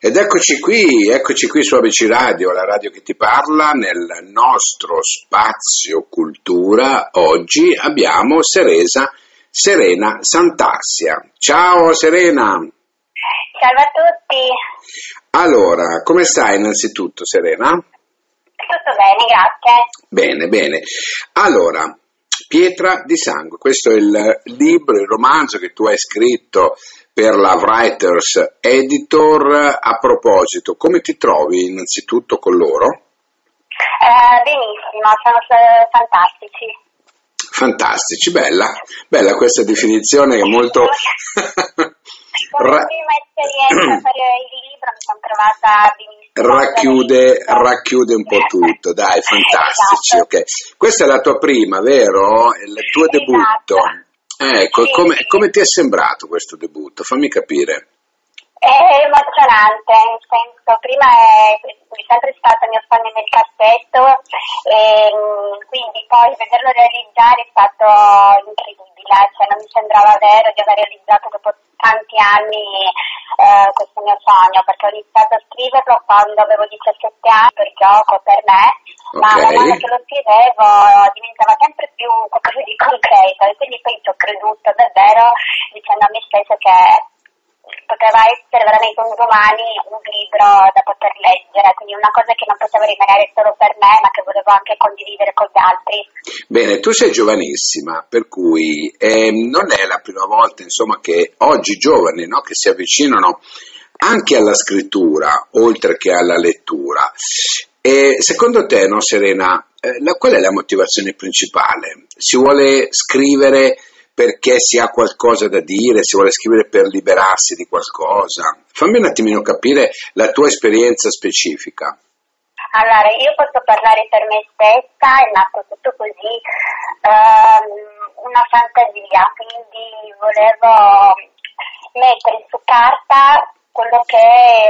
Ed eccoci qui, eccoci qui su ABC Radio, la radio che ti parla, nel nostro spazio cultura. Oggi abbiamo Seresa, Serena Santassia. Ciao Serena! Salve a tutti! Allora, come stai innanzitutto Serena? Tutto bene, grazie. Bene, bene. Allora, Pietra di sangue, questo è il libro, il romanzo che tu hai scritto per la Writers Editor. A proposito, come ti trovi innanzitutto con loro? Eh, benissimo, sono fantastici. Fantastici, bella, bella questa definizione che è molto... Come prima esperienza per il libro mi sono trovata benissimo. Racchiude, racchiude un po' tutto, dai, fantastici, esatto. ok. Questa è la tua prima, vero? Il tuo esatto. debutto. Ecco, sì. come, come ti è sembrato questo debutto? Fammi capire. È emozionante, nel senso, prima è, è sempre stato il mio sogno nel cassetto e quindi poi vederlo realizzare è stato incredibile, cioè non mi sembrava vero di aver realizzato dopo tanti anni eh, questo mio sogno, perché ho iniziato a scriverlo quando avevo 17 anni per gioco, per me, ma okay. man mano che lo scrivevo diventava sempre più qualcosa di concreto e quindi poi ci ho creduto davvero dicendo a me stesso che poteva essere veramente un domani un libro da poter leggere, quindi una cosa che non poteva rimanere solo per me, ma che volevo anche condividere con gli altri. Bene, tu sei giovanissima, per cui eh, non è la prima volta insomma, che oggi giovani no, che si avvicinano anche alla scrittura, oltre che alla lettura. E secondo te, no, Serena, eh, la, qual è la motivazione principale? Si vuole scrivere perché si ha qualcosa da dire, si vuole scrivere per liberarsi di qualcosa. Fammi un attimino capire la tua esperienza specifica. Allora, io posso parlare per me stessa, è nato tutto così, um, una fantasia, quindi volevo mettere su carta quello che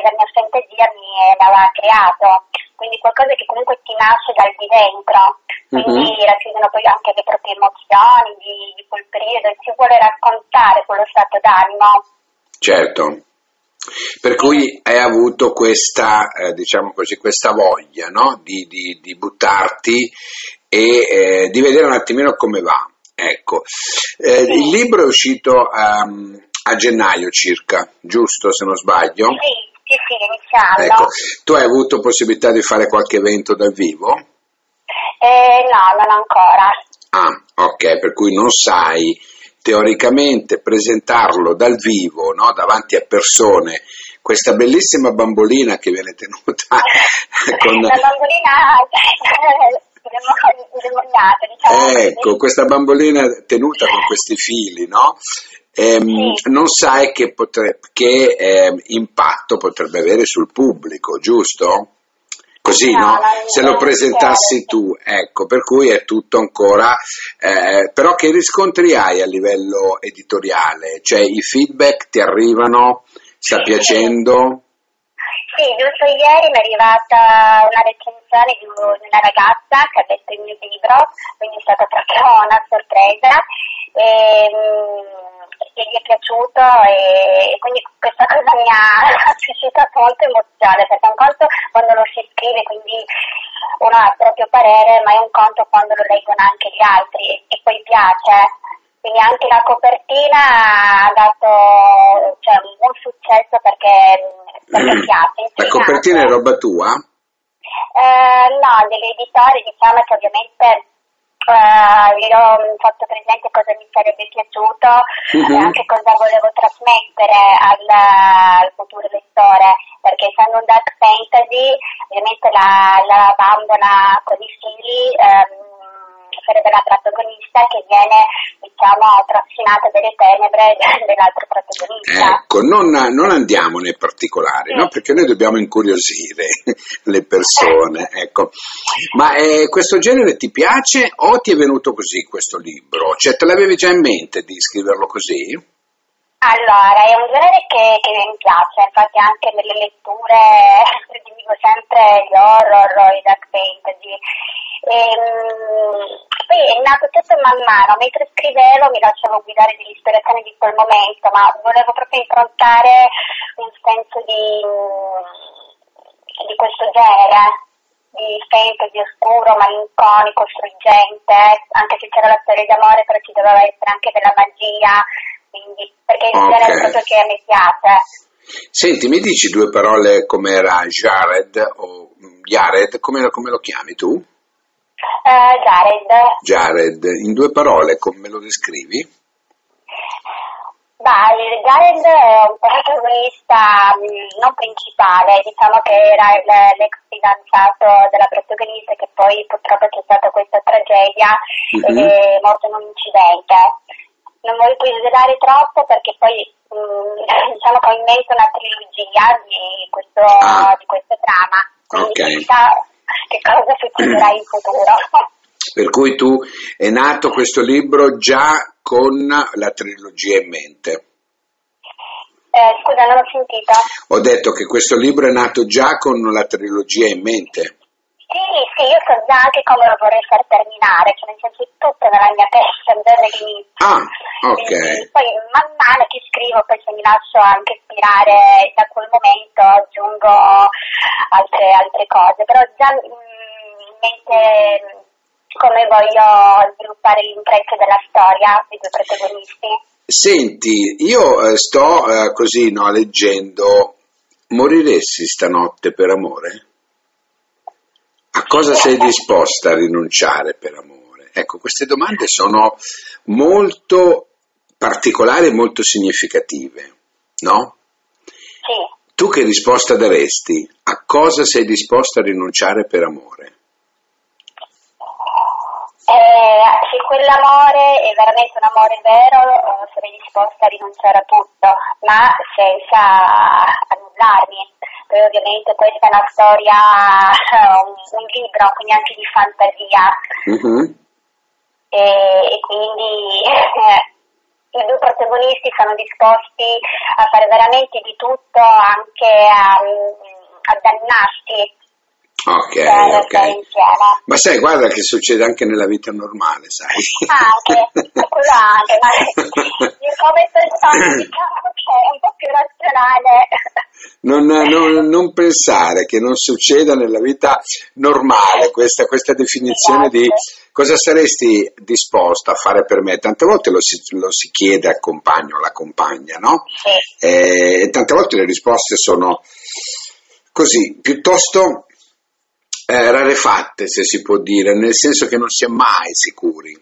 la mia fantasia mi aveva creato, quindi qualcosa che comunque ti nasce dal di dentro quindi uh-huh. racchiudono poi anche le proprie emozioni di, di quel periodo e si vuole raccontare quello stato d'animo. Certo. Per cui hai avuto questa, eh, diciamo così, questa voglia no? di, di, di, buttarti e eh, di vedere un attimino come va. Ecco. Eh, sì. Il libro è uscito um, a gennaio circa, giusto se non sbaglio? Sì, sì, sì, iniziando. Ecco. Tu hai avuto possibilità di fare qualche evento dal vivo? Eh, no, non ancora. Ah, ok, per cui non sai teoricamente presentarlo dal vivo, no? davanti a persone, questa bellissima bambolina che viene tenuta con... La bambolina demoniata, diciamo Ecco, questa bambolina tenuta con questi fili, no? Ehm, sì. Non sai che, potre... che eh, impatto potrebbe avere sul pubblico, giusto? Così, no? Se lo presentassi tu, ecco, per cui è tutto ancora, eh, però che riscontri hai a livello editoriale? Cioè i feedback ti arrivano, sta piacendo? Sì, giusto ieri mi è arrivata una recensione di una ragazza che ha letto il mio libro, quindi è stata proprio una sorpresa. E, ehm, che gli è piaciuto e quindi questa cosa mi ha suscitato molto emozione perché un conto quando lo si scrive quindi uno ha il proprio parere ma è un conto quando lo leggono anche gli altri e, poi piace quindi anche la copertina ha dato cioè, un buon successo perché, perché mm. piace la copertina è roba tua? Eh, no, dell'editore diciamo che ovviamente Uh, gli ho fatto presente cosa mi sarebbe piaciuto uh-huh. e anche cosa volevo trasmettere al, al, futuro lettore, perché essendo un dark fantasy, ovviamente la, la bambola con i figli um, sarebbe la protagonista che viene diciamo trascinata delle tenebre dell'altro protagonista. Ecco, non, non andiamo nei particolari, sì. no? perché noi dobbiamo incuriosire le persone. ecco. Ma eh, questo genere ti piace o ti è venuto così questo libro? Cioè te l'avevi già in mente di scriverlo così? Allora, è un genere che, che mi piace, infatti anche nelle letture di leggo sempre gli horror, i dark fantasy. E, um, poi è nato tutto man mano, mentre scrivevo mi lasciavo guidare dall'ispirazione di quel momento, ma volevo proprio improntare un senso di, di questo genere di fantasy oscuro, malinconico, struggente, anche se c'era la storia d'amore, però ci doveva essere anche della magia, quindi, perché è il okay. genere proprio che a me piace. Senti, mi dici due parole come era Jared o Jared, come, come lo chiami tu? Uh, Jared. Jared, in due parole come lo descrivi? Beh, Jared è un protagonista mm, non principale, diciamo che era l'ex fidanzato della protagonista che poi purtroppo c'è stata questa tragedia mm-hmm. ed è morto in un incidente. Non voglio svelare troppo perché poi mh, mm, diciamo che ho in mente una trilogia di questo, ah. di questo trama, quindi okay. Che cosa succederà in futuro. Per cui tu è nato questo libro già con la trilogia in mente. Eh, scusa, non ho sentito. Ho detto che questo libro è nato già con la trilogia in mente. Sì, sì, io so già anche come lo vorrei far terminare, cioè nel senso tutto nella mia testa già dall'inizio. Ah, ok. E poi man mano che scrivo, poi se mi lascio anche ispirare da quel momento aggiungo altre, altre cose, però già in mente come voglio sviluppare l'intreccio della storia dei due protagonisti. Senti, io eh, sto eh, così no, leggendo, moriresti stanotte per amore? A cosa sei disposta a rinunciare per amore? Ecco, queste domande sono molto particolari e molto significative, no? Sì. Tu che risposta daresti? A cosa sei disposta a rinunciare per amore? Eh, se quell'amore è veramente un amore vero, eh, sarei disposta a rinunciare a tutto, ma senza annullarmi. Poi ovviamente questa è una storia, un, un libro, quindi anche di fantasia. Mm-hmm. E, e, quindi eh, i due protagonisti sono disposti a fare veramente di tutto, anche a, a dannarsi Ok, ok. Ma sai, guarda che succede anche nella vita normale, sai. Quello anche, ma come persona diciamo che è un po' più razionale. Non, non, non, pensare che non succeda nella vita normale questa, questa definizione esatto. di cosa saresti disposta a fare per me. Tante volte lo si, lo si chiede al compagno o alla compagna, no? Sì. Eh, e tante volte le risposte sono così, piuttosto eh, rarefatte, se si può dire, nel senso che non si è mai sicuri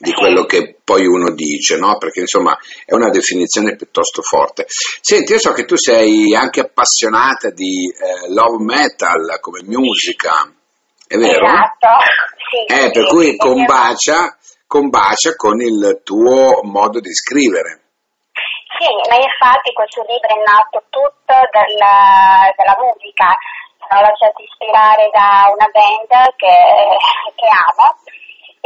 di quello che poi uno dice, no? Perché insomma è una definizione piuttosto forte. Senti, io so che tu sei anche appassionata di eh, love metal come musica, è vero? Esatto, sì. Eh, per sì, cui combacia, combacia con il tuo modo di scrivere. Sì, ma infatti questo libro è nato tutto dalla, dalla musica sono lasciata ispirare da una band che, che amo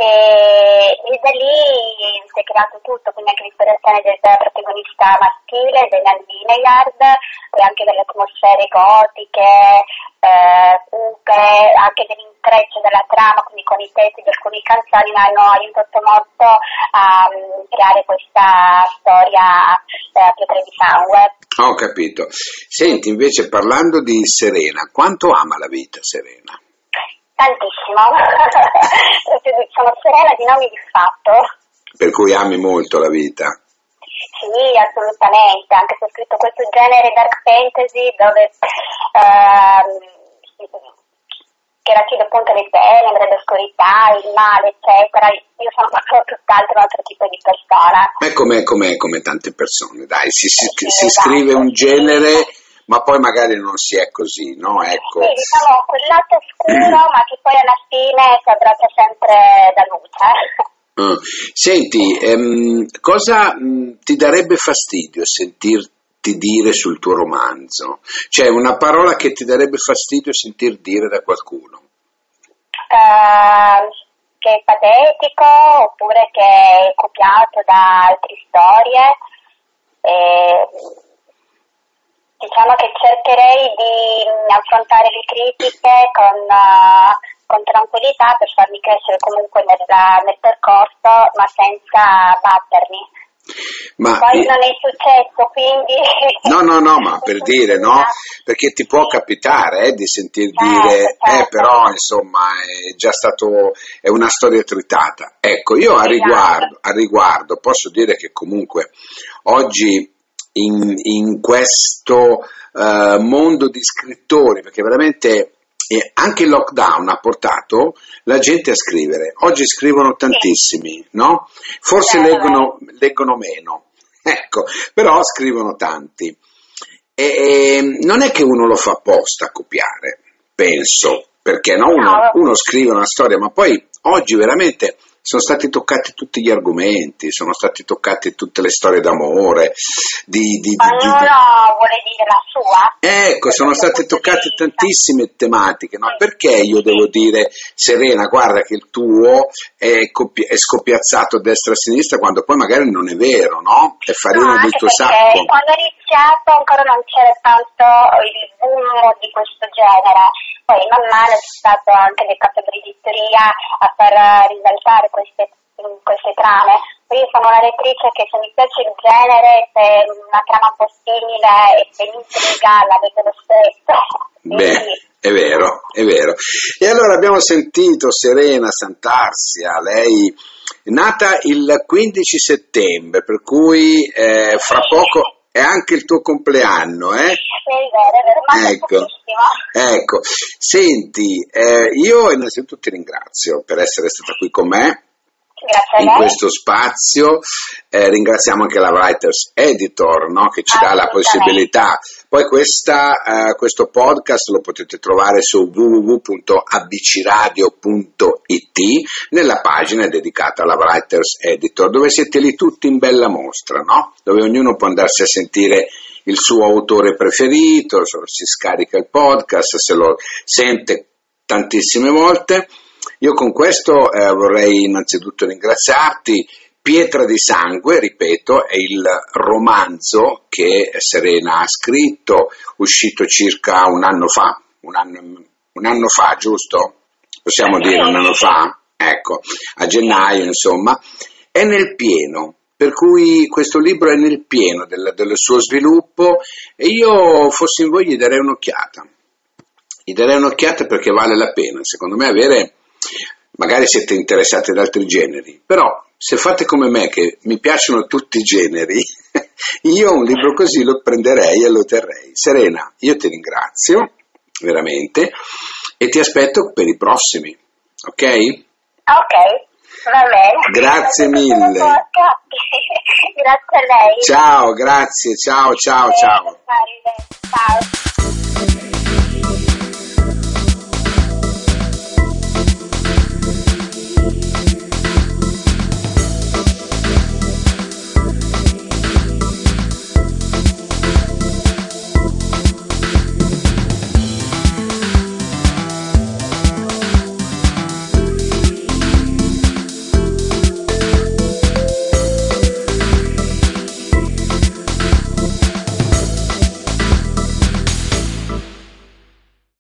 e, da lì si è creato tutto, quindi anche l'ispirazione del protagonista maschile, Nandine Yard e anche delle atmosfere gotiche, eh, anche dell'intreccio della trama, quindi con i testi di alcune canzoni mi hanno aiutato molto a um, creare questa storia eh, pietre di sangue. Ho capito. Senti, invece parlando di Serena, quanto ama la vita Serena? Tantissimo. Sono Serena di nomi di fatto. Per cui ami molto la vita? Sì, assolutamente, anche se ho scritto questo genere dark fantasy dove ehm, che racchiude appunto le tenebre, l'oscurità, il male, eccetera. Io sono proprio tutt'altro un altro tipo di persona. È come, come, come tante persone, dai, si, si, sì, si esatto, scrive un genere ma poi magari non si è così, no? Ecco. Sì, diciamo quel lato scuro, ma che poi alla fine si abbraccia sempre da luce. Uh. Senti, ehm, cosa mh, mm, ti darebbe fastidio sentirti dire sul tuo romanzo? Cioè una parola che ti darebbe fastidio sentir dire da qualcuno? Uh, che è patetico oppure che è copiato da altre storie. E diciamo che cercherei di affrontare le critiche con, uh, con tranquillità per farmi crescere comunque nel, nel percorso, ma senza battermi. Ma Poi non è successo, quindi... No, no, no, ma per dire, no? Perché ti può capitare eh, di sentir certo, dire, eh, eh, però insomma è già stato, è una storia tritata. Ecco, io a esatto. riguardo, a riguardo posso dire che comunque oggi in, in questo uh, mondo di scrittori, perché veramente e anche il lockdown ha portato la gente a scrivere. Oggi scrivono tantissimi, no? Forse eh, leggono, leggono meno, ecco, però scrivono tanti. E non è che uno lo fa apposta a copiare, penso, perché no? uno, uno scrive una storia, ma poi oggi veramente sono stati toccati tutti gli argomenti, sono stati toccate tutte le storie d'amore. Di, di, di, ognuno vuole dire la sua. Ecco, sono state toccate tantissime tematiche, no? Perché io devo dire, Serena, guarda che il tuo è, copi- è scoppiazzato a destra e a sinistra, quando poi magari non è vero, no? È farina no, del tuo sacco. Quando ho iniziato ancora non c'era tanto il boom di questo genere poi man mano c'è stato anche del capo di editoria a far risaltare queste, queste trame. Io sono una lettrice che se mi piace il genere, se una trama un po' simile e se mi intriga la vedo lo stesso. Beh. È vero, è vero. E allora abbiamo sentito Serena Santarsia, lei è nata il 15 settembre, per cui eh, fra poco è anche il tuo compleanno, eh? Sì, è vero, è ecco, ecco. Senti, eh, io innanzitutto ti ringrazio per essere stata qui con me in questo spazio. Eh, ringraziamo anche la Writers Editor no? che ci dà la possibilità. Poi questa, eh, questo podcast lo potete trovare su www.abcradio.it nella pagina dedicata alla Writers Editor dove siete lì tutti in bella mostra, no? dove ognuno può andarsi a sentire il suo autore preferito, si scarica il podcast, se lo sente tantissime volte io con questo eh, vorrei innanzitutto ringraziarti. Pietra di sangue, ripeto, è il romanzo che Serena ha scritto, uscito circa un anno fa, un anno, un anno fa, giusto? Possiamo dire un anno fa? Ecco, a gennaio insomma, è nel pieno, per cui questo libro è nel pieno del, del suo sviluppo e io fossi in voi gli darei un'occhiata. Gli darei un'occhiata perché vale la pena, secondo me, avere magari siete interessati ad altri generi, però se fate come me che mi piacciono tutti i generi, io un libro così lo prenderei e lo terrei. Serena, io ti ringrazio veramente e ti aspetto per i prossimi, ok? Ok, va bene. Grazie mille. grazie a lei. Ciao, grazie, ciao, ciao, ciao. Ciao.